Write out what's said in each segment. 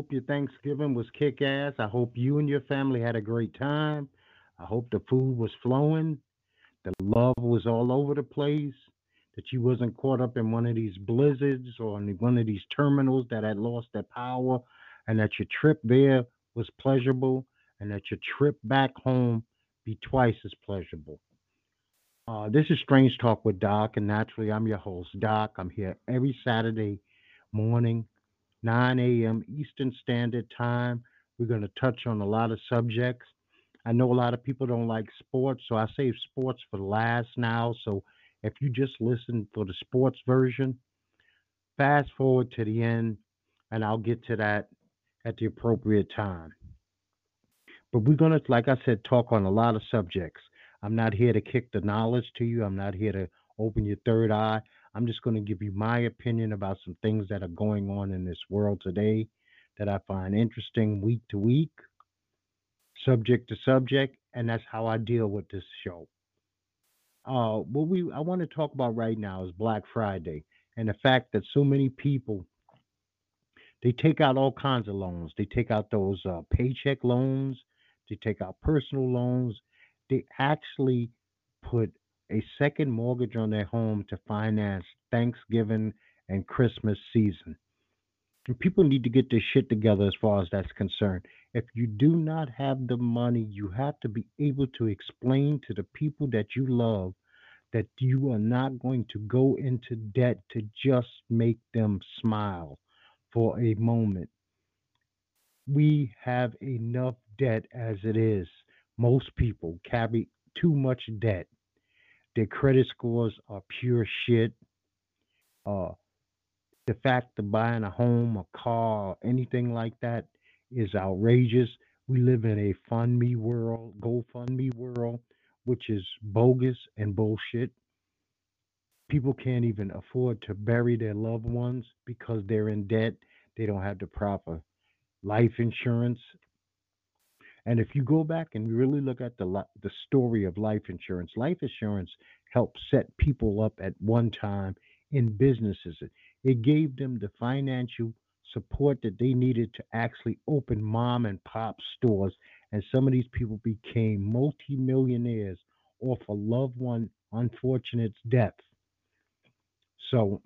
Hope your Thanksgiving was kick ass. I hope you and your family had a great time. I hope the food was flowing, the love was all over the place, that you wasn't caught up in one of these blizzards or in one of these terminals that had lost their power, and that your trip there was pleasurable, and that your trip back home be twice as pleasurable. Uh, this is Strange Talk with Doc, and naturally, I'm your host, Doc. I'm here every Saturday morning 9 a.m. Eastern Standard Time. We're going to touch on a lot of subjects. I know a lot of people don't like sports, so I save sports for last now. So if you just listen for the sports version, fast forward to the end, and I'll get to that at the appropriate time. But we're going to, like I said, talk on a lot of subjects. I'm not here to kick the knowledge to you, I'm not here to open your third eye. I'm just going to give you my opinion about some things that are going on in this world today that I find interesting week to week, subject to subject, and that's how I deal with this show. Uh, what we I want to talk about right now is Black Friday and the fact that so many people they take out all kinds of loans. They take out those uh, paycheck loans. They take out personal loans. They actually put a second mortgage on their home to finance Thanksgiving and Christmas season. And people need to get their shit together as far as that's concerned. If you do not have the money, you have to be able to explain to the people that you love that you are not going to go into debt to just make them smile for a moment. We have enough debt as it is. Most people carry too much debt. Their credit scores are pure shit. Uh, the fact of buying a home, a car, anything like that is outrageous. We live in a fund me world, GoFundMe world, which is bogus and bullshit. People can't even afford to bury their loved ones because they're in debt. They don't have the proper life insurance. And if you go back and really look at the the story of life insurance, life insurance helped set people up at one time in businesses. It, it gave them the financial support that they needed to actually open mom and pop stores. And some of these people became multimillionaires off a loved one unfortunate's death. So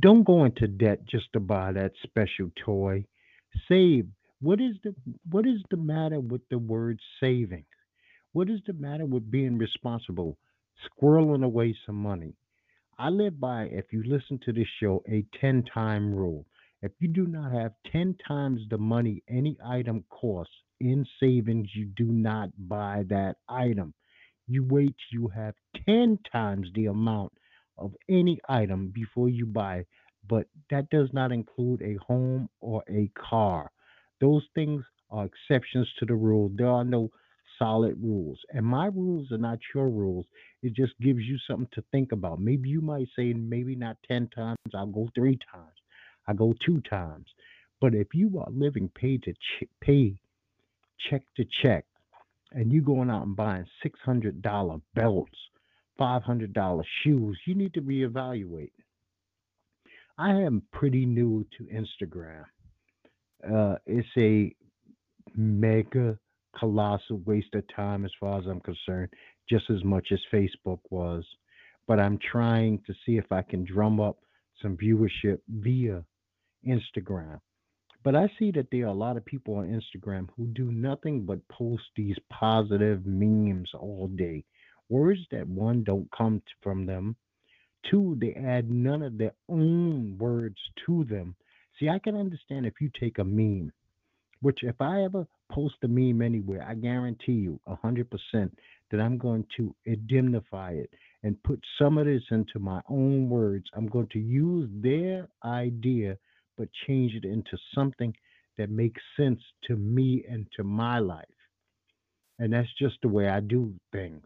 don't go into debt just to buy that special toy. Save. What is the what is the matter with the word saving? What is the matter with being responsible? Squirreling away some money. I live by, if you listen to this show, a 10 time rule. If you do not have 10 times the money any item costs in savings, you do not buy that item. You wait till you have 10 times the amount of any item before you buy, but that does not include a home or a car. Those things are exceptions to the rule. There are no solid rules. And my rules are not your rules. It just gives you something to think about. Maybe you might say, maybe not 10 times, I'll go three times, I go two times. But if you are living pay to ch- pay, check to check, and you going out and buying $600 belts, $500 shoes, you need to reevaluate. I am pretty new to Instagram. Uh, it's a mega colossal waste of time as far as I'm concerned, just as much as Facebook was. But I'm trying to see if I can drum up some viewership via Instagram. But I see that there are a lot of people on Instagram who do nothing but post these positive memes all day. Words that one don't come from them. Two, they add none of their own words to them. See, I can understand if you take a meme, which if I ever post a meme anywhere, I guarantee you 100% that I'm going to indemnify it and put some of this into my own words. I'm going to use their idea but change it into something that makes sense to me and to my life. And that's just the way I do things.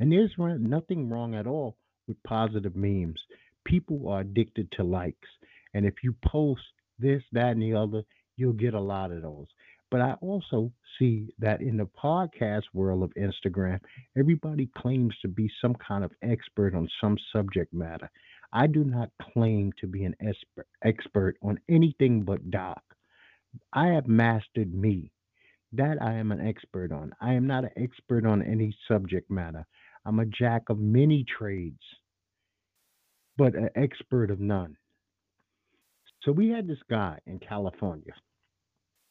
And there's nothing wrong at all with positive memes. People are addicted to likes. And if you post this, that, and the other, you'll get a lot of those. But I also see that in the podcast world of Instagram, everybody claims to be some kind of expert on some subject matter. I do not claim to be an expert on anything but Doc. I have mastered me. That I am an expert on. I am not an expert on any subject matter. I'm a jack of many trades, but an expert of none. So we had this guy in California,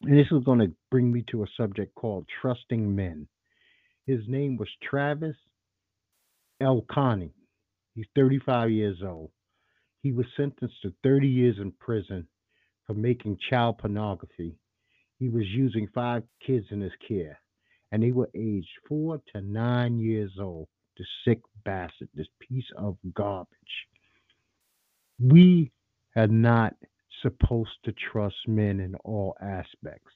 and this is going to bring me to a subject called trusting men. His name was Travis Elconin. He's 35 years old. He was sentenced to 30 years in prison for making child pornography. He was using five kids in his care, and they were aged four to nine years old. The sick bastard, this piece of garbage. We are not supposed to trust men in all aspects.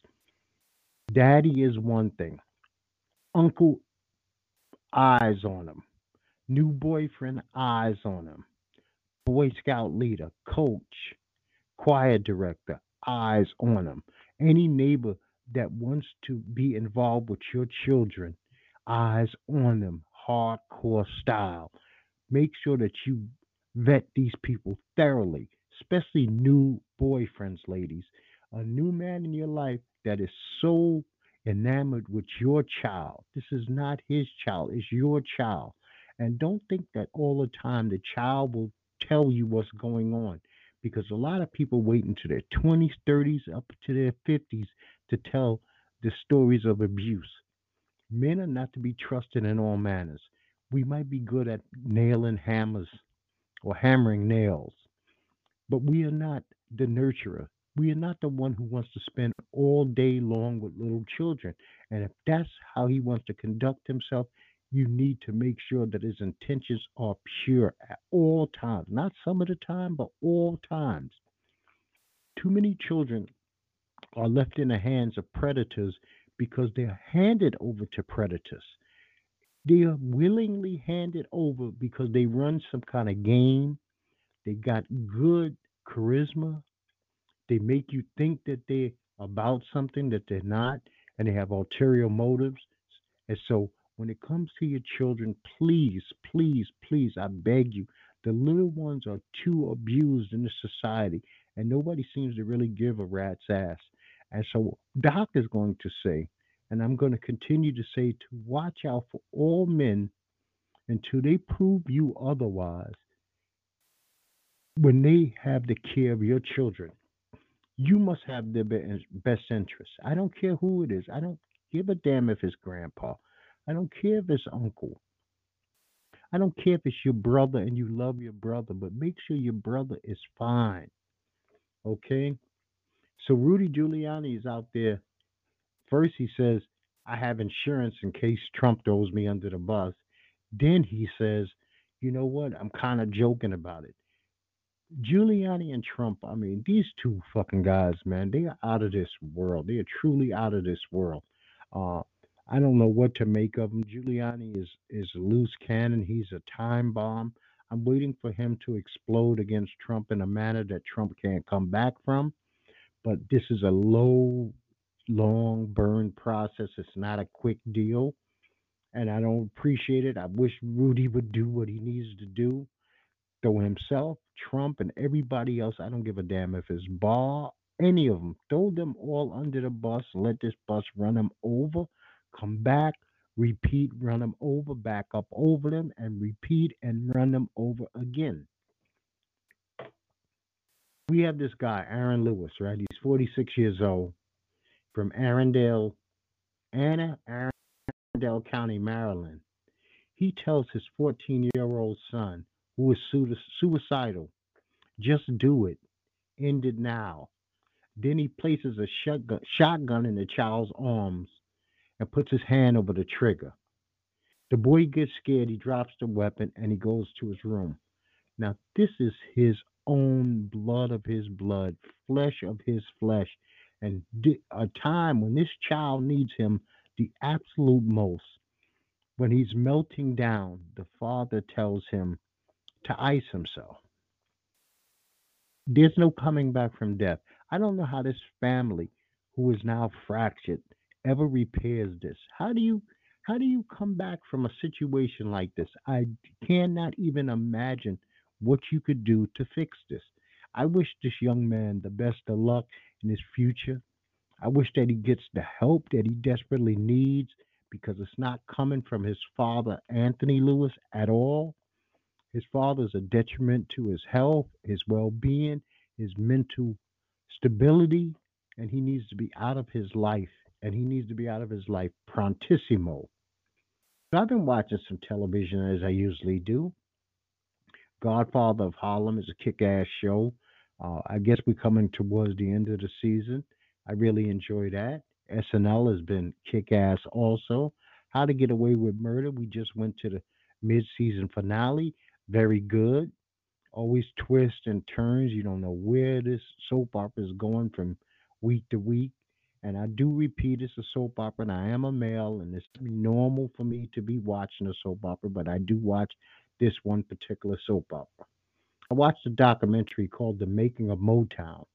Daddy is one thing, uncle eyes on him new boyfriend eyes on him. Boy Scout leader, coach, choir director, eyes on him. Any neighbor that wants to be involved with your children, eyes on them, hardcore style. Make sure that you vet these people thoroughly, especially new boyfriends, ladies. A new man in your life that is so enamored with your child. This is not his child, it's your child. And don't think that all the time the child will tell you what's going on because a lot of people wait until their 20s, 30s, up to their 50s to tell the stories of abuse. Men are not to be trusted in all manners. We might be good at nailing hammers or hammering nails, but we are not the nurturer. We are not the one who wants to spend all day long with little children. And if that's how he wants to conduct himself, you need to make sure that his intentions are pure at all times, not some of the time, but all times. Too many children are left in the hands of predators because they're handed over to predators. They are willingly handed over because they run some kind of game. They got good charisma. They make you think that they're about something that they're not, and they have ulterior motives. And so when it comes to your children, please, please, please, I beg you, the little ones are too abused in this society, and nobody seems to really give a rat's ass. And so, Doc is going to say, and I'm going to continue to say, to watch out for all men until they prove you otherwise. When they have the care of your children, you must have their best interest. I don't care who it is. I don't give a damn if it's grandpa. I don't care if it's uncle. I don't care if it's your brother and you love your brother, but make sure your brother is fine. Okay? So Rudy Giuliani is out there. First, he says, I have insurance in case Trump throws me under the bus. Then he says, you know what? I'm kind of joking about it. Giuliani and Trump, I mean, these two fucking guys, man, they are out of this world. They are truly out of this world. Uh, I don't know what to make of him. Giuliani is is a loose cannon. He's a time bomb. I'm waiting for him to explode against Trump in a manner that Trump can't come back from. But this is a low, long burn process. It's not a quick deal. And I don't appreciate it. I wish Rudy would do what he needs to do. Though himself, Trump, and everybody else, I don't give a damn if it's Barr any of them. Throw them all under the bus. Let this bus run them over. Come back, repeat, run them over, back up over them, and repeat and run them over again. We have this guy, Aaron Lewis, right? He's 46 years old from Arundel, Anna, Arundel County, Maryland. He tells his 14 year old son, who is suicidal, just do it. End it now. Then he places a shotgun, shotgun in the child's arms and puts his hand over the trigger. The boy gets scared, he drops the weapon, and he goes to his room. Now, this is his own blood of his blood, flesh of his flesh, and a time when this child needs him the absolute most. When he's melting down, the father tells him to ice himself. There's no coming back from death. I don't know how this family, who is now fractured, ever repairs this. How do you how do you come back from a situation like this? I cannot even imagine what you could do to fix this. I wish this young man the best of luck in his future. I wish that he gets the help that he desperately needs because it's not coming from his father, Anthony Lewis, at all. His father is a detriment to his health, his well being, his mental stability, and he needs to be out of his life, and he needs to be out of his life prontissimo. I've been watching some television as I usually do. Godfather of Harlem is a kick ass show. Uh, I guess we're coming towards the end of the season. I really enjoy that. SNL has been kick ass also. How to Get Away with Murder. We just went to the mid season finale. Very good always twists and turns. You don't know where this soap opera is going from week to week. And I do repeat, it's a soap opera, and I am a male, and it's normal for me to be watching a soap opera, but I do watch this one particular soap opera. I watched a documentary called The Making of Motown.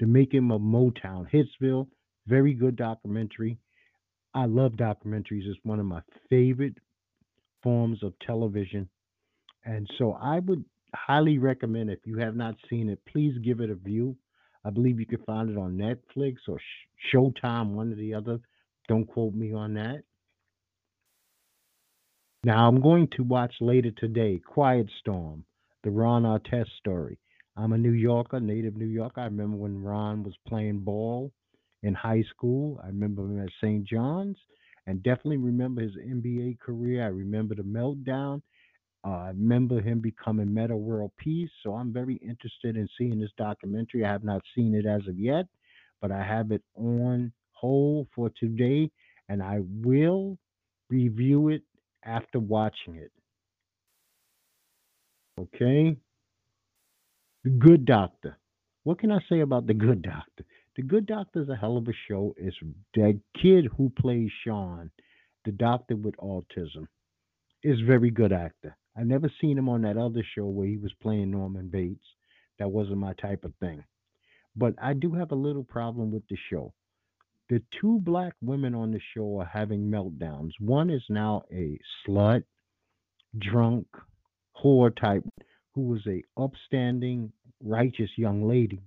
The Making of Motown, Hitsville, very good documentary. I love documentaries. It's one of my favorite forms of television and so I would highly recommend if you have not seen it, please give it a view. I believe you can find it on Netflix or Showtime, one or the other. Don't quote me on that. Now I'm going to watch later today Quiet Storm, the Ron Artest story. I'm a New Yorker, native New Yorker. I remember when Ron was playing ball in high school. I remember him at St. John's and definitely remember his NBA career. I remember the meltdown I remember him becoming Metta World Peace, so I'm very interested in seeing this documentary. I have not seen it as of yet, but I have it on hold for today, and I will review it after watching it. Okay? The Good Doctor. What can I say about The Good Doctor? The Good Doctor is a hell of a show. It's that kid who plays Sean, the doctor with autism, is very good actor. I never seen him on that other show where he was playing Norman Bates. That wasn't my type of thing. But I do have a little problem with the show. The two black women on the show are having meltdowns. One is now a slut, drunk, whore type who was a upstanding, righteous young lady.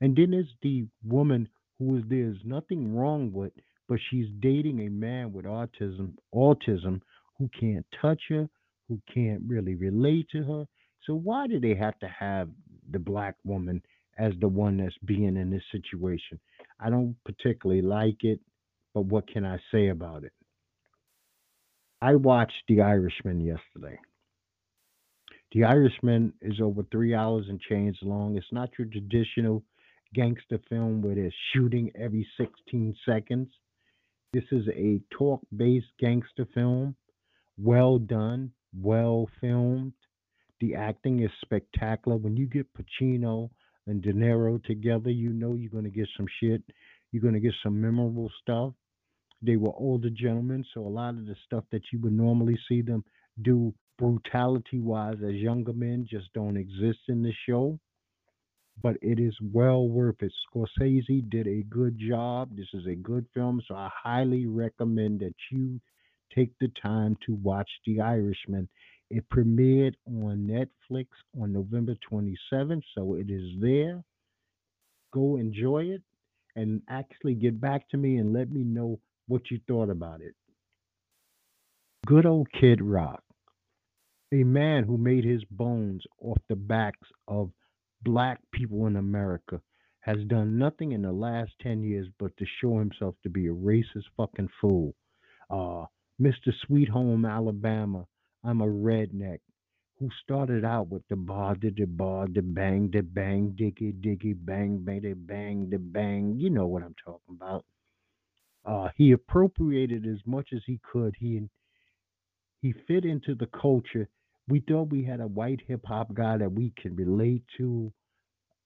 And then there's the woman who is there's nothing wrong with, but she's dating a man with autism, autism who can't touch her, who can't really relate to her. So why do they have to have the black woman as the one that's being in this situation? I don't particularly like it, but what can I say about it? I watched The Irishman yesterday. The Irishman is over three hours and change long. It's not your traditional gangster film where they're shooting every 16 seconds. This is a talk based gangster film, well done, well filmed. The acting is spectacular. When you get Pacino and De Niro together, you know you're going to get some shit. You're going to get some memorable stuff. They were older gentlemen, so a lot of the stuff that you would normally see them do brutality wise as younger men just don't exist in the show. But it is well worth it. Scorsese did a good job. This is a good film, so I highly recommend that you take the time to watch The Irishman. It premiered on Netflix on November 27th, so it is there. go enjoy it and actually get back to me and let me know what you thought about it. Good old Kid Rock, a man who made his bones off the backs of black people in America, has done nothing in the last 10 years but to show himself to be a racist fucking fool. Uh, Mr. Sweet Home Alabama, I'm a redneck who started out with the bar, the the bar, the bang, the bang, diggy, diggy, bang, bang, the bang, the bang. You know what I'm talking about. Uh, he appropriated as much as he could. He he fit into the culture. We thought we had a white hip hop guy that we could relate to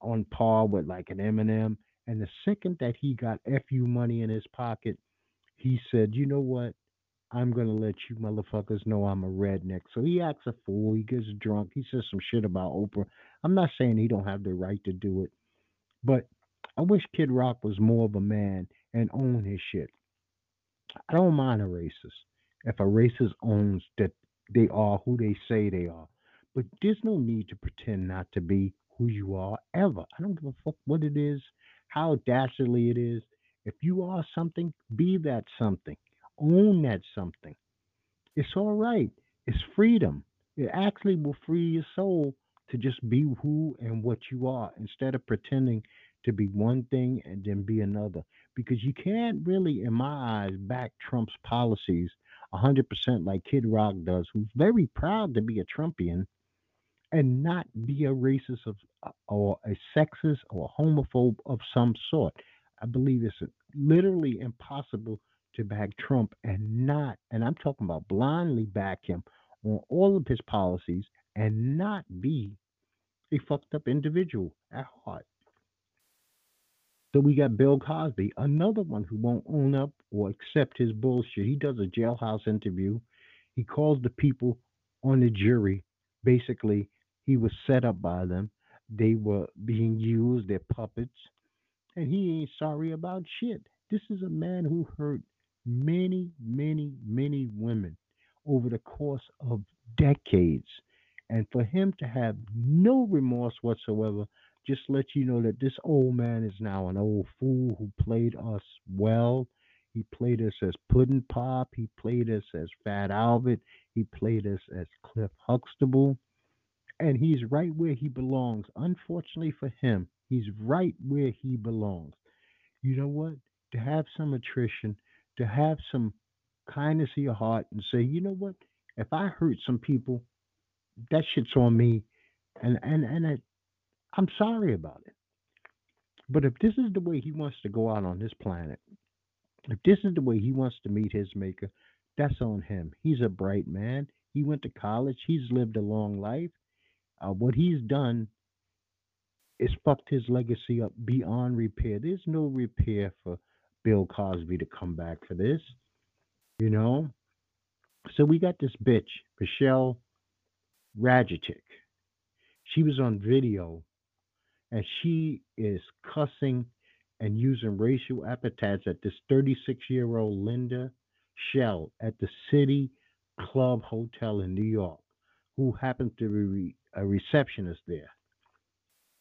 on par with like an Eminem. And the second that he got FU money in his pocket, he said, you know what? I'm gonna let you motherfuckers know I'm a redneck. So he acts a fool. He gets drunk. He says some shit about Oprah. I'm not saying he don't have the right to do it, but I wish Kid Rock was more of a man and own his shit. I don't mind a racist if a racist owns that they are who they say they are. But there's no need to pretend not to be who you are ever. I don't give a fuck what it is, how dastardly it is. If you are something, be that something. Own that something. It's all right. It's freedom. It actually will free your soul to just be who and what you are instead of pretending to be one thing and then be another. Because you can't really, in my eyes, back Trump's policies 100% like Kid Rock does, who's very proud to be a Trumpian and not be a racist of, or a sexist or a homophobe of some sort. I believe it's literally impossible to back Trump and not, and I'm talking about blindly back him on all of his policies and not be a fucked up individual at heart. So we got Bill Cosby, another one who won't own up or accept his bullshit. He does a jailhouse interview. He calls the people on the jury. Basically, he was set up by them. They were being used, they're puppets. And he ain't sorry about shit. This is a man who hurt many, many, many women over the course of decades. And for him to have no remorse whatsoever, just let you know that this old man is now an old fool who played us well. He played us as Puddin' Pop. He played us as Fat Albert. He played us as Cliff Huxtable. And he's right where he belongs. Unfortunately for him, he's right where he belongs. You know what? To have some attrition to have some kindness in your heart and say, you know what? If I hurt some people, that shit's on me, and and and I, I'm sorry about it. But if this is the way he wants to go out on this planet, if this is the way he wants to meet his maker, that's on him. He's a bright man. He went to college. He's lived a long life. Uh, what he's done is fucked his legacy up beyond repair. There's no repair for Bill Cosby to come back for this, you know. So we got this bitch, Michelle Rajacic. She was on video and she is cussing and using racial epithets at this 36 year old Linda Shell at the City Club Hotel in New York, who happened to be a receptionist there.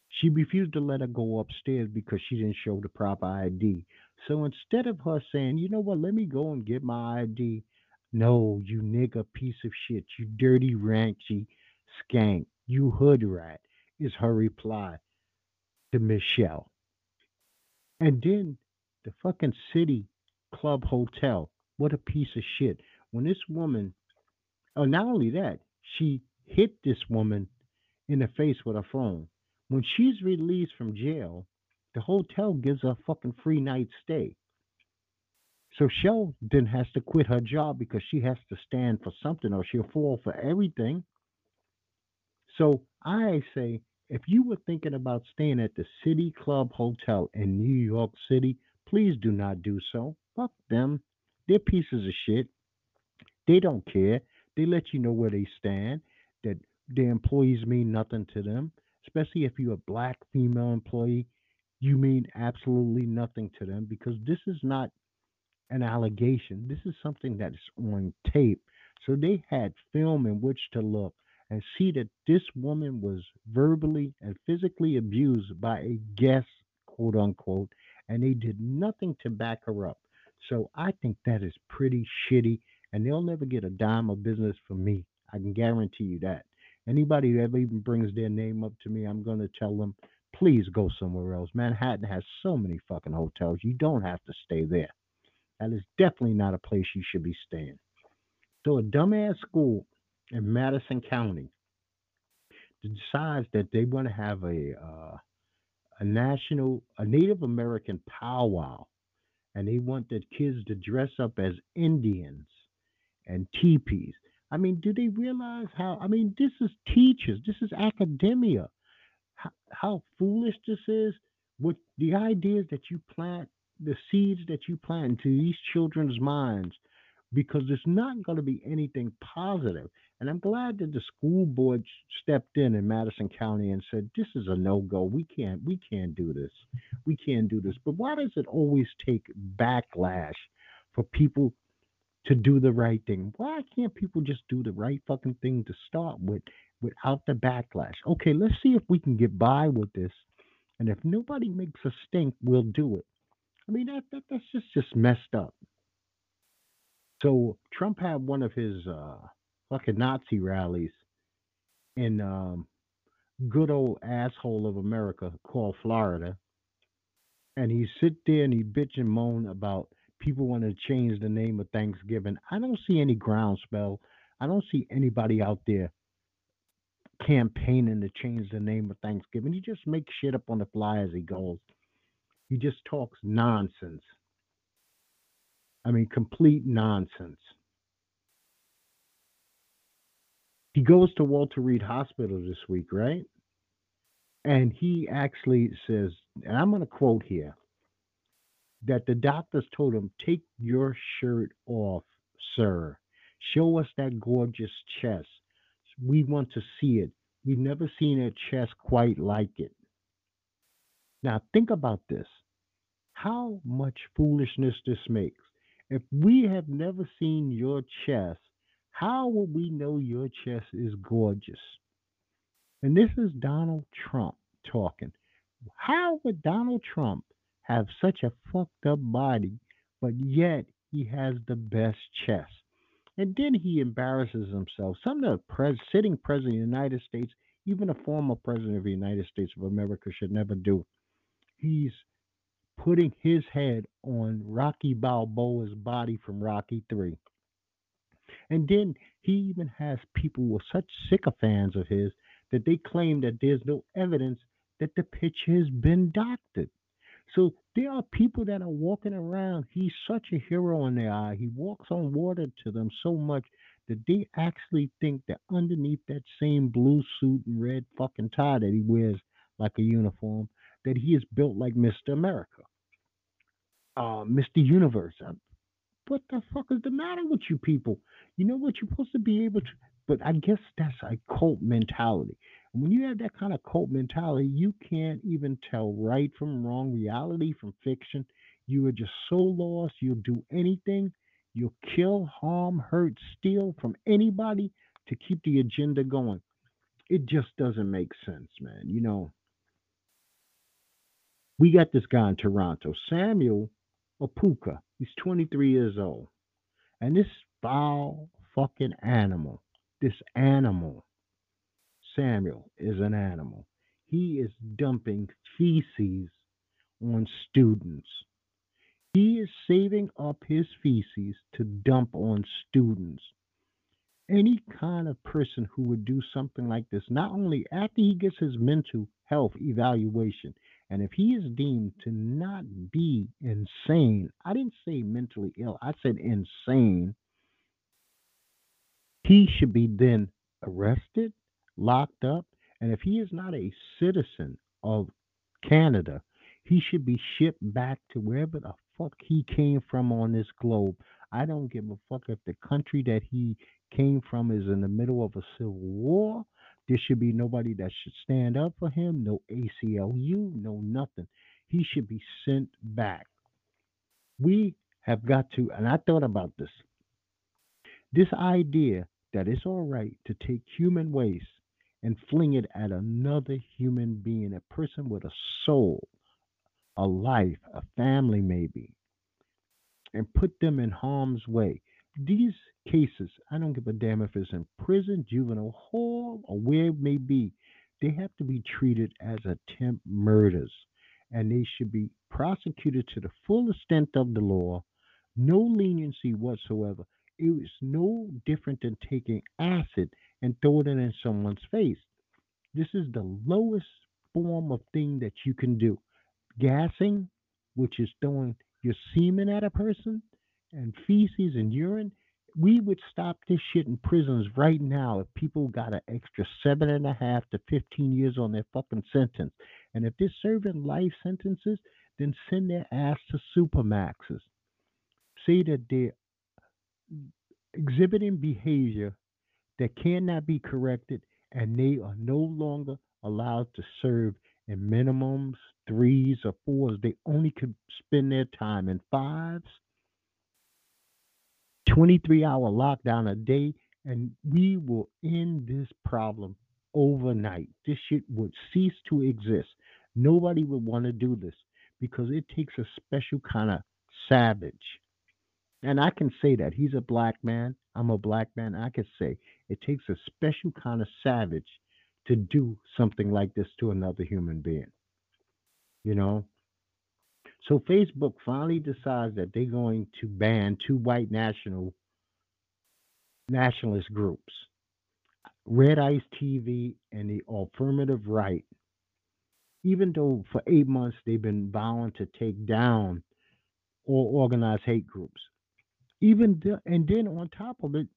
She refused to let her go upstairs because she didn't show the proper ID. So instead of her saying, you know what, let me go and get my ID, no, you nigga piece of shit, you dirty ranchy skank, you hood rat, is her reply to Michelle. And then the fucking city club hotel, what a piece of shit. When this woman, oh, not only that, she hit this woman in the face with a phone. When she's released from jail, the hotel gives a fucking free night stay. So Shell then has to quit her job because she has to stand for something or she'll fall for everything. So I say, if you were thinking about staying at the City Club Hotel in New York City, please do not do so. Fuck them. They're pieces of shit. They don't care. They let you know where they stand, that their employees mean nothing to them especially if you're a black female employee, you mean absolutely nothing to them because this is not an allegation. This is something that is on tape. So they had film in which to look and see that this woman was verbally and physically abused by a guest quote unquote, and they did nothing to back her up. So I think that is pretty shitty, and they'll never get a dime of business from me. I can guarantee you that. Anybody who ever even brings their name up to me, I'm going to tell them, please go somewhere else. Manhattan has so many fucking hotels. You don't have to stay there. That is definitely not a place you should be staying. So a dumbass school in Madison County decides that they want to have a uh, a national a Native American powwow, and they want the kids to dress up as Indians and teepees. I mean, do they realize how? I mean, this is teachers. This is academia. How, how foolish this is. With the ideas that you plant, the seeds that you plant into these children's minds, because it's not going to be anything positive. And I'm glad that the school board stepped in in Madison County and said, "This is a no-go. We can't. We can't do this. We can't do this." But why does it always take backlash for people to do the right thing? Why can't people just do the right fucking thing to start with without the backlash? Okay, let's see if we can get by with this. And if nobody makes a stink, we'll do it. I mean, that, that that's just just messed up. So Trump had one of his uh, fucking Nazi rallies in um, good old asshole of America called Florida, and he sit there and he bitch and moan about people want to change the name of Thanksgiving. I don't see any groundswell. I don't see anybody out there campaigning to change the name of Thanksgiving. He just makes shit up on the fly as he goes. He just talks nonsense. I mean, complete nonsense. He goes to Walter Reed Hospital this week, right? And he actually says, and I'm going to quote here, that the doctors told him, Take your shirt off, sir. Show us that gorgeous chest. We want to see it. We've never seen a chest quite like it. Now, think about this how much foolishness this makes. If we have never seen your chest, how will we know your chest is gorgeous? And this is Donald Trump talking. How would Donald Trump have such a fucked up body, but yet he has the best chest? And then he embarrasses himself. Some of the pres- sitting president of the United States, even a former president of the United States of America, should never do. He's putting his head on Rocky Balboa's body from Rocky 3. And then he even has people who are such sycophants of his that they claim that there's no evidence that the picture has been doctored. So there are people that are walking around. He's such a hero in their eye. He walks on water to them so much that they actually think that underneath that same blue suit and red fucking tie that he wears like a uniform, that he is built like Mr. America, uh, Mr. Universe. Uh, what the fuck is the matter with you people? You know what? You're supposed to be able to, but I guess that's a cult mentality. When you have that kind of cult mentality, you can't even tell right from wrong, reality from fiction. You are just so lost. You'll do anything. You'll kill, harm, hurt, steal from anybody to keep the agenda going. It just doesn't make sense, man. You know, we got this guy in Toronto, Samuel Opoku. He's 23 years old. And this foul fucking animal, this animal, Samuel, is an animal. He is dumping feces on students. He is saving up his feces to dump on students. Any kind of person who would do something like this, not only after he gets his mental health evaluation, and if he is deemed to not be insane, I didn't say mentally ill, I said insane, he should be then arrested, locked up, and if he is not a citizen of Canada, he should be shipped back to wherever the fuck he came from on this globe. I don't give a fuck if the country that he came from is in the middle of a civil war there should be nobody that should stand up for him, no ACLU, no nothing. He should be sent back. We have got to, and I thought about this. This idea that it's all right to take human waste and fling it at another human being, a person with a soul, a life, a family maybe, and put them in harm's way. These cases, I don't give a damn if it's in prison, juvenile hall, or where it may be, they have to be treated as attempt murders and they should be prosecuted to the full extent of the law, no leniency whatsoever. It was no different than taking acid and throw it in someone's face. This is the lowest form of thing that you can do. Gassing, which is throwing your semen at a person, and feces and urine, we would stop this shit in prisons right now if people got an extra seven and a half to 15 years on their fucking sentence. And if they're serving life sentences, then send their ass to supermaxes. Say that they're exhibiting behavior that cannot be corrected and they are no longer allowed to serve in minimums, threes, or fours. They only could spend their time in fives 23 hour lockdown a day, and we will end this problem overnight. This shit would cease to exist. Nobody would want to do this because it takes a special kind of savage. And I can say that. He's a black man. I'm a black man. I can say it takes a special kind of savage to do something like this to another human being. You know, so Facebook finally decides that they're going to ban two white national nationalist groups, Red Ice TV and the Affirmative Right. Even though for eight months they've been vowing to take down all organized hate groups. Even the, and then on top of it,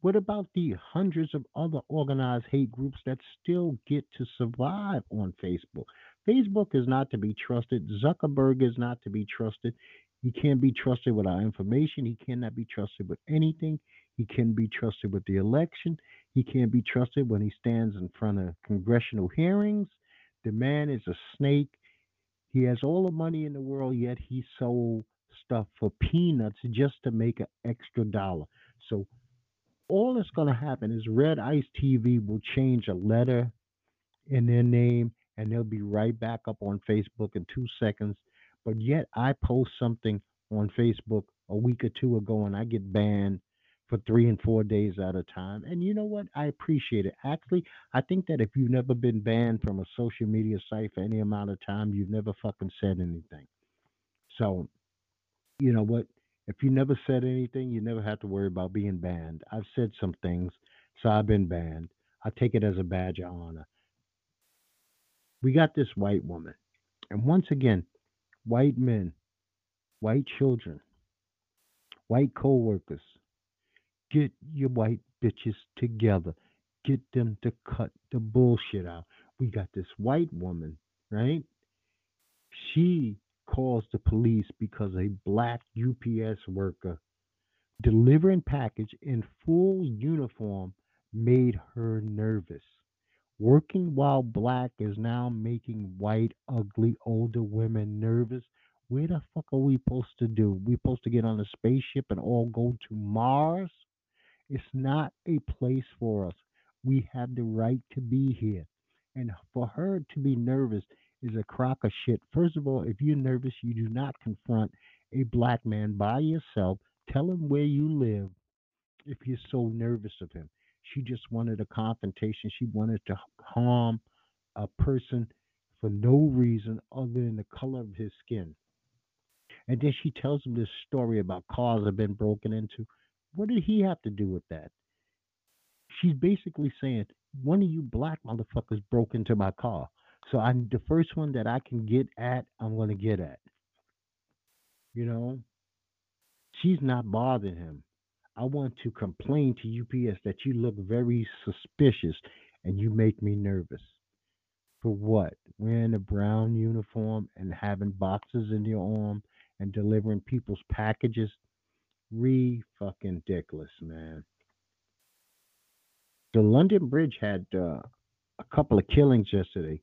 what about the hundreds of other organized hate groups that still get to survive on Facebook? Facebook is not to be trusted. Zuckerberg is not to be trusted. He can't be trusted with our information. He cannot be trusted with anything. He can be trusted with the election. He can't be trusted when he stands in front of congressional hearings. The man is a snake. He has all the money in the world, yet he sold stuff for peanuts just to make an extra dollar. So all that's going to happen is Red Ice TV will change a letter in their name and they'll be right back up on Facebook in two seconds. But yet, I post something on Facebook a week or two ago and I get banned for three and four days at a time. And you know what? I appreciate it. Actually, I think that if you've never been banned from a social media site for any amount of time, you've never fucking said anything. So, you know what? If you never said anything, you never have to worry about being banned. I've said some things, so I've been banned. I take it as a badge of honor we got this white woman. And once again, white men, white children, white co workers, get your white bitches together. Get them to cut the bullshit out. We got this white woman, right? She calls the police because a black UPS worker delivering package in full uniform made her nervous. Working while black is now making white, ugly, older women nervous. Where the fuck are we supposed to do? We supposed to get on a spaceship and all go to Mars? It's not a place for us. We have the right to be here. And for her to be nervous is a crock of shit. First of all, if you're nervous, you do not confront a black man by yourself. Tell him where you live if you're so nervous of him. She just wanted a confrontation. She wanted to harm a person for no reason other than the color of his skin. And then she tells him this story about cars have been broken into. What did he have to do with that? She's basically saying, one of you black motherfuckers broke into my car. So I'm the first one that I can get at, I'm gonna get at. You know? She's not bothering him. I want to complain to UPS that you look very suspicious and you make me nervous. For what? Wearing a brown uniform and having boxes in your arm and delivering people's packages? Re fucking ridiculous, man. The London Bridge had uh, a couple of killings yesterday.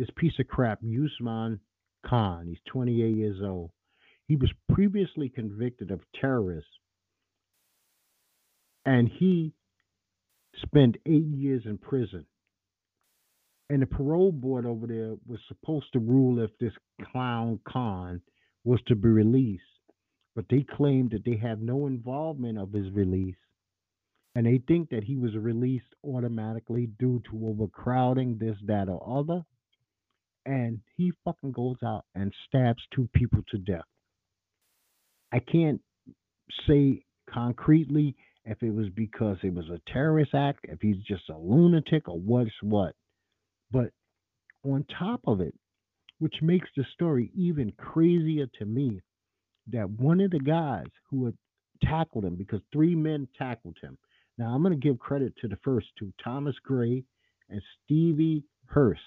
This piece of crap, Usman Khan, he's 28 years old. He was previously convicted of terrorism and he spent eight years in prison. And the parole board over there was supposed to rule if this clown Khan was to be released. But they claimed that they have no involvement of his release. And they think that he was released automatically due to overcrowding, this, that, or other. And he fucking goes out and stabs two people to death. I can't say concretely if it was because it was a terrorist act, if he's just a lunatic, or what's what. But on top of it, which makes the story even crazier to me, that one of the guys who had tackled him, because three men tackled him. Now, I'm going to give credit to the first two, Thomas Gray and Stevie Hurst.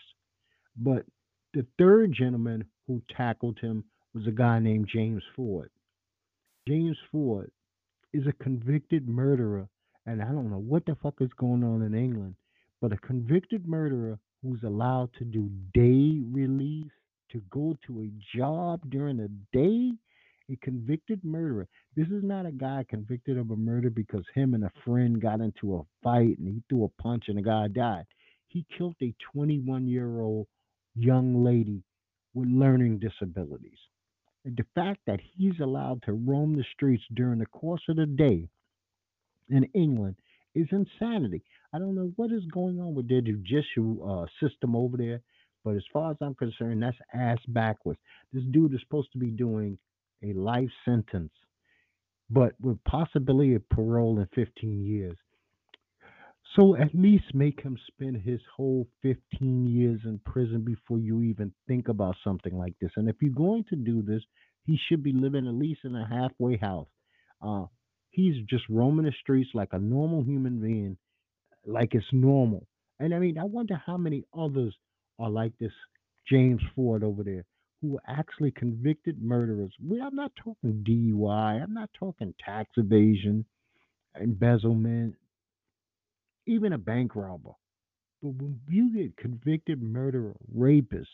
But the third gentleman who tackled him was a guy named James Ford. James Ford is a convicted murderer, and I don't know what the fuck is going on in England, but a convicted murderer who's allowed to do day release, to go to a job during the day, a convicted murderer. This is not a guy convicted of a murder because him and a friend got into a fight and he threw a punch and the guy died. He killed a 21 year old young lady with learning disabilities. The fact that he's allowed to roam the streets during the course of the day in England is insanity. I don't know what is going on with their judicial uh, system over there, but as far as I'm concerned, that's ass backwards. This dude is supposed to be doing a life sentence, but with possibility of parole in 15 years. So at least make him spend his whole 15 years in prison before you even think about something like this. And if you're going to do this, he should be living at least in a halfway house. Uh, he's just roaming the streets like a normal human being, like it's normal. And I mean, I wonder how many others are like this James Ford over there who are actually convicted murderers. We, I'm not talking DUI, I'm not talking tax evasion, embezzlement, even a bank robber. But when you get convicted murderer, rapist,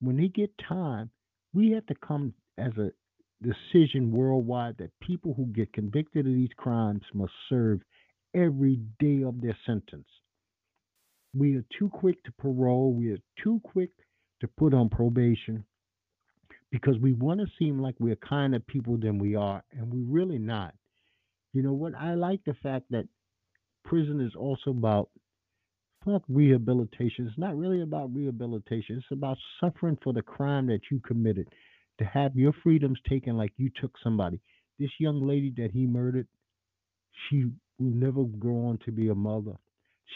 when they get time, we have to come as a decision worldwide that people who get convicted of these crimes must serve every day of their sentence. We are too quick to parole. We are too quick to put on probation because we want to seem like we're kinder people than we are, and we're really not. You know what? I like the fact that prison is also about fuck rehabilitation. It's not really about rehabilitation. It's about suffering for the crime that you committed. To have your freedoms taken like you took somebody. This young lady that he murdered, she will never grow on to be a mother.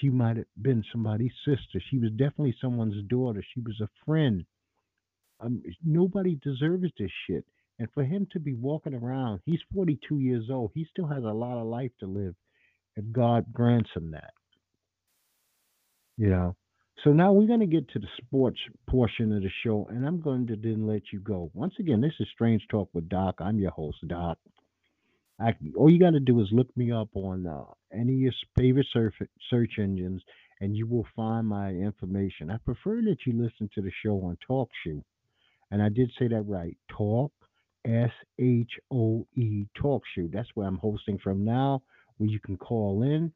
She might have been somebody's sister. She was definitely someone's daughter. She was a friend. Um, nobody deserves this shit. And for him to be walking around, he's 42 years old. He still has a lot of life to live if God grants him that. You know. So now we're going to get to the sports portion of the show, and I'm going to then let you go. Once again, this is Strange Talk with Doc. I'm your host, Doc. I, all you got to do is look me up on uh, any of your favorite search, search engines, and you will find my information. I prefer that you listen to the show on TalkShoe, and I did say that right. Talk, S H O E, TalkShoe. That's where I'm hosting from now where you can call in,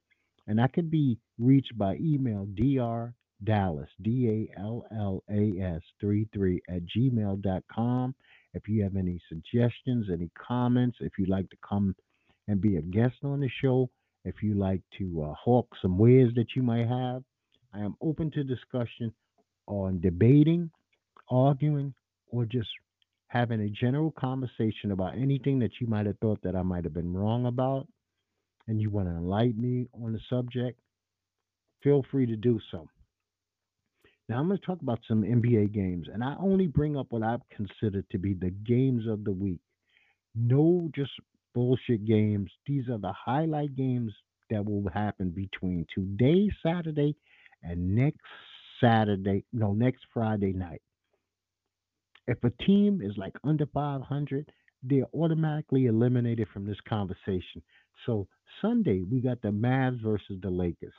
and I can be reached by email dr dallas d a l l a s 33 at gmail.com. If you have any suggestions, any comments, if you'd like to come and be a guest on the show, if you like to uh, hawk some wares that you might have, I am open to discussion on debating, arguing, or just having a general conversation about anything that you might have thought that I might have been wrong about and you want to enlighten me on the subject, feel free to do so. Now, I'm going to talk about some NBA games, and I only bring up what I've considered to be the games of the week. No just bullshit games. These are the highlight games that will happen between today, Saturday, and next Saturday, no, next Friday night. If a team is like under 500, they're automatically eliminated from this conversation. So Sunday we got the Mavs versus the Lakers.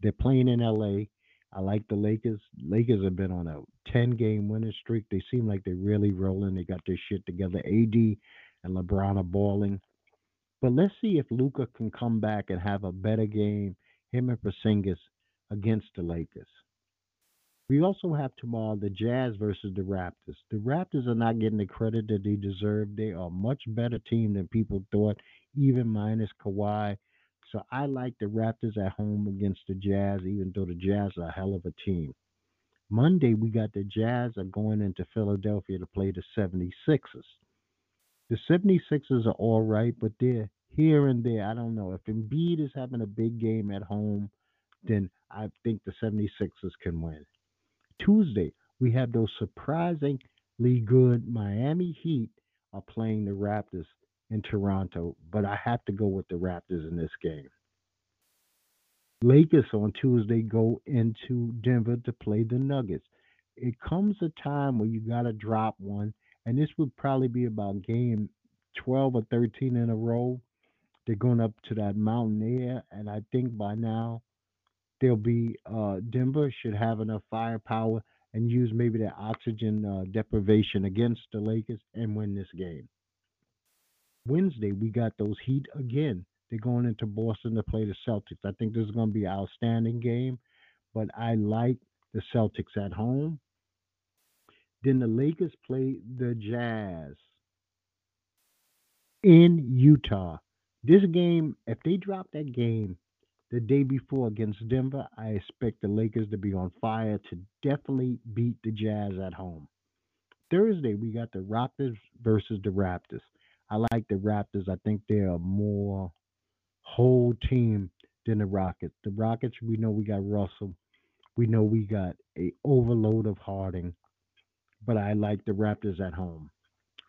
They're playing in LA. I like the Lakers. Lakers have been on a 10 game winning streak. They seem like they're really rolling. They got their shit together. AD and LeBron are balling. But let's see if Luka can come back and have a better game, him and Porzingis against the Lakers. We also have tomorrow the Jazz versus the Raptors. The Raptors are not getting the credit that they deserve. They are a much better team than people thought, even minus Kawhi. So I like the Raptors at home against the Jazz, even though the Jazz are a hell of a team. Monday, we got the Jazz are going into Philadelphia to play the 76ers. The 76ers are all right, but they're here and there. I don't know. If Embiid is having a big game at home, then I think the 76ers can win. Tuesday, we have those surprisingly good Miami Heat are playing the Raptors in Toronto, but I have to go with the Raptors in this game. Lakers on Tuesday go into Denver to play the Nuggets. It comes a time where you got to drop one, and this would probably be about game 12 or 13 in a row. They're going up to that mountain air, and I think by now they'll be uh, Denver should have enough firepower and use maybe their oxygen uh, deprivation against the Lakers and win this game. Wednesday, we got those Heat again. They're going into Boston to play the Celtics. I think this is going to be an outstanding game, but I like the Celtics at home. Then the Lakers play the Jazz in Utah. This game, if they drop that game the day before against Denver, I expect the Lakers to be on fire to definitely beat the Jazz at home. Thursday, we got the Raptors versus the Raptors. I like the Raptors. I think they're a more whole team than the Rockets. The Rockets, we know we got Russell. We know we got a overload of Harden. But I like the Raptors at home.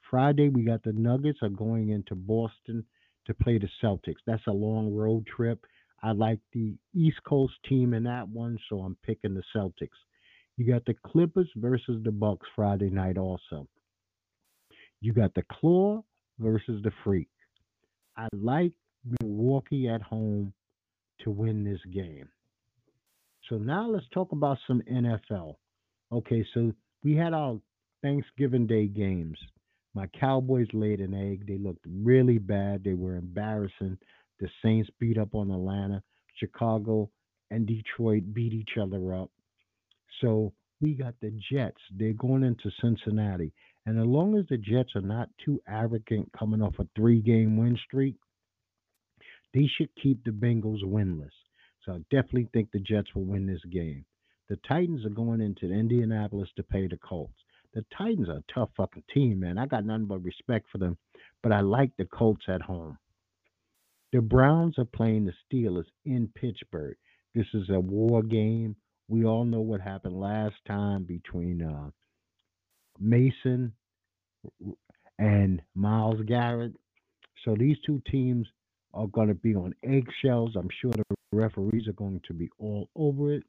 Friday, we got the Nuggets are going into Boston to play the Celtics. That's a long road trip. I like the East Coast team in that one, so I'm picking the Celtics. You got the Clippers versus the Bucks Friday night also. You got the Claw versus the Freak. I like Milwaukee at home to win this game. So now let's talk about some NFL. Okay, so we had our Thanksgiving Day games. My Cowboys laid an egg. They looked really bad. They were embarrassing. The Saints beat up on Atlanta. Chicago and Detroit beat each other up. So we got the Jets. They're going into Cincinnati. And as long as the Jets are not too arrogant coming off a three game win streak, they should keep the Bengals winless. So I definitely think the Jets will win this game. The Titans are going into Indianapolis to pay the Colts. The Titans are a tough fucking team, man. I got nothing but respect for them, but I like the Colts at home. The Browns are playing the Steelers in Pittsburgh. This is a war game. We all know what happened last time between uh, Mason and Myles Garrett. So these two teams are going to be on eggshells. I'm sure the referees are going to be all over it.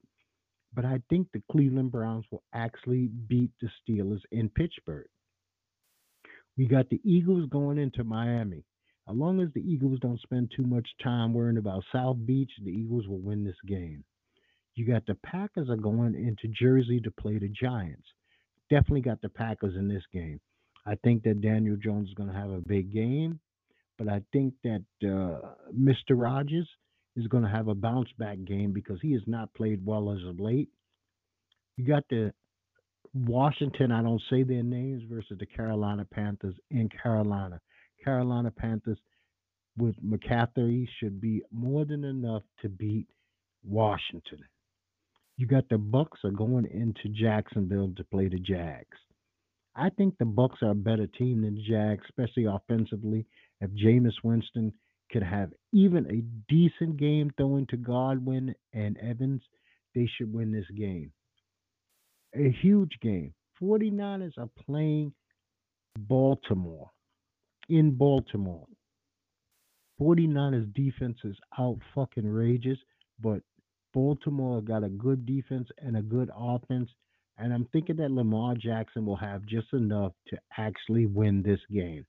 But I think the Cleveland Browns will actually beat the Steelers in Pittsburgh. We got the Eagles going into Miami. As long as the Eagles don't spend too much time worrying about South Beach, the Eagles will win this game. You got the Packers are going into Jersey to play the Giants. Definitely got the Packers in this game. I think that Daniel Jones is going to have a big game but I think that uh, Mr. Rodgers is going to have a bounce back game because he has not played well as of late. You got the Washington, I don't say their names, versus the Carolina Panthers in Carolina. Carolina Panthers with McCaffrey should be more than enough to beat Washington. You got the Bucks are going into Jacksonville to play the Jags. I think the Bucks are a better team than the Jags, especially offensively. If Jameis Winston could have even a decent game throwing to Godwin and Evans, they should win this game. A huge game. 49ers are playing Baltimore in Baltimore. 49ers defense is out fucking rages, but Baltimore got a good defense and a good offense. And I'm thinking that Lamar Jackson will have just enough to actually win this game.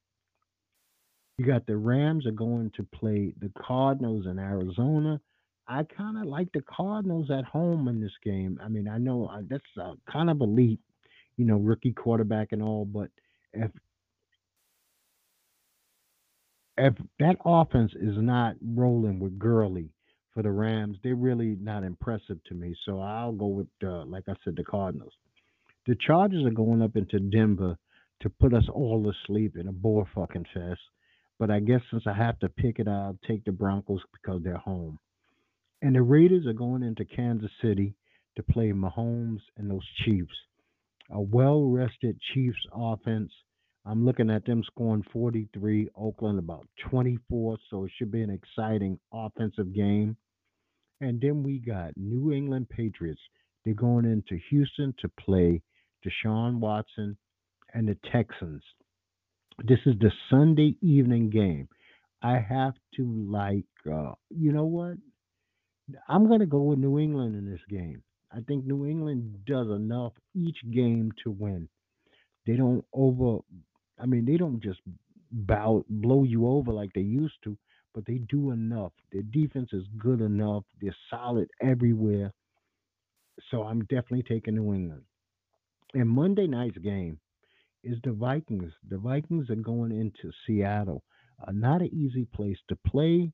You got the Rams are going to play the Cardinals in Arizona. I kind of like the Cardinals at home in this game. I mean, I know uh, that's uh, kind of elite, you know, rookie quarterback and all, but if if that offense is not rolling with Gurley for the Rams. They're really not impressive to me. So I'll go with, uh, like I said, the Cardinals. The Chargers are going up into Denver to put us all to sleep in a bore fucking fest. But I guess since I have to pick it, I'll take the Broncos because they're home. And the Raiders are going into Kansas City to play Mahomes and those Chiefs. A well rested Chiefs offense. I'm looking at them scoring 43, Oakland about 24, so it should be an exciting offensive game. And then we got New England Patriots. They're going into Houston to play Deshaun Watson and the Texans. This is the Sunday evening game. I have to like, uh, you know what? I'm going to go with New England in this game. I think New England does enough each game to win. They don't over, I mean, they don't just bow, blow you over like they used to, but they do enough. Their defense is good enough. They're solid everywhere. So I'm definitely taking New England. And Monday night's game is the Vikings. The Vikings are going into Seattle. Uh, not an easy place to play,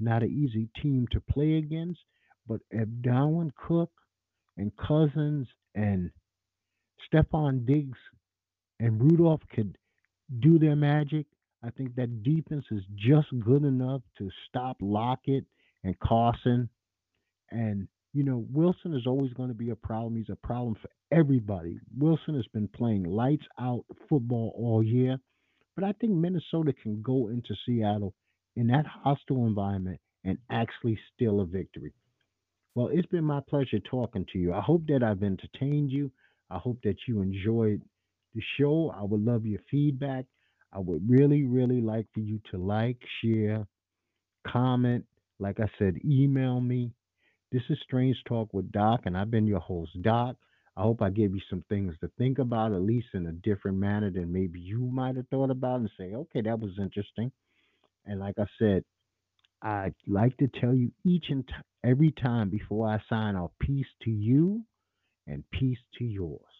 not an easy team to play against. But if Dalvin Cook and Cousins and Stefon Diggs and Rudolph could do their magic, I think that defense is just good enough to stop Lockett and Carson. And, you know, Wilson is always going to be a problem. He's a problem for everybody. Wilson has been playing lights out football all year. But I think Minnesota can go into Seattle in that hostile environment and actually steal a victory. Well, it's been my pleasure talking to you. I hope that I've entertained you. I hope that you enjoyed the show. I would love your feedback. I would really, really like for you to like, share, comment. Like I said, email me. This is Strange Talk with Doc, and I've been your host, Doc. I hope I gave you some things to think about, at least in a different manner than maybe you might have thought about, and say, okay, that was interesting. And like I said, I'd like to tell you each and t- every time before I sign off peace to you and peace to yours.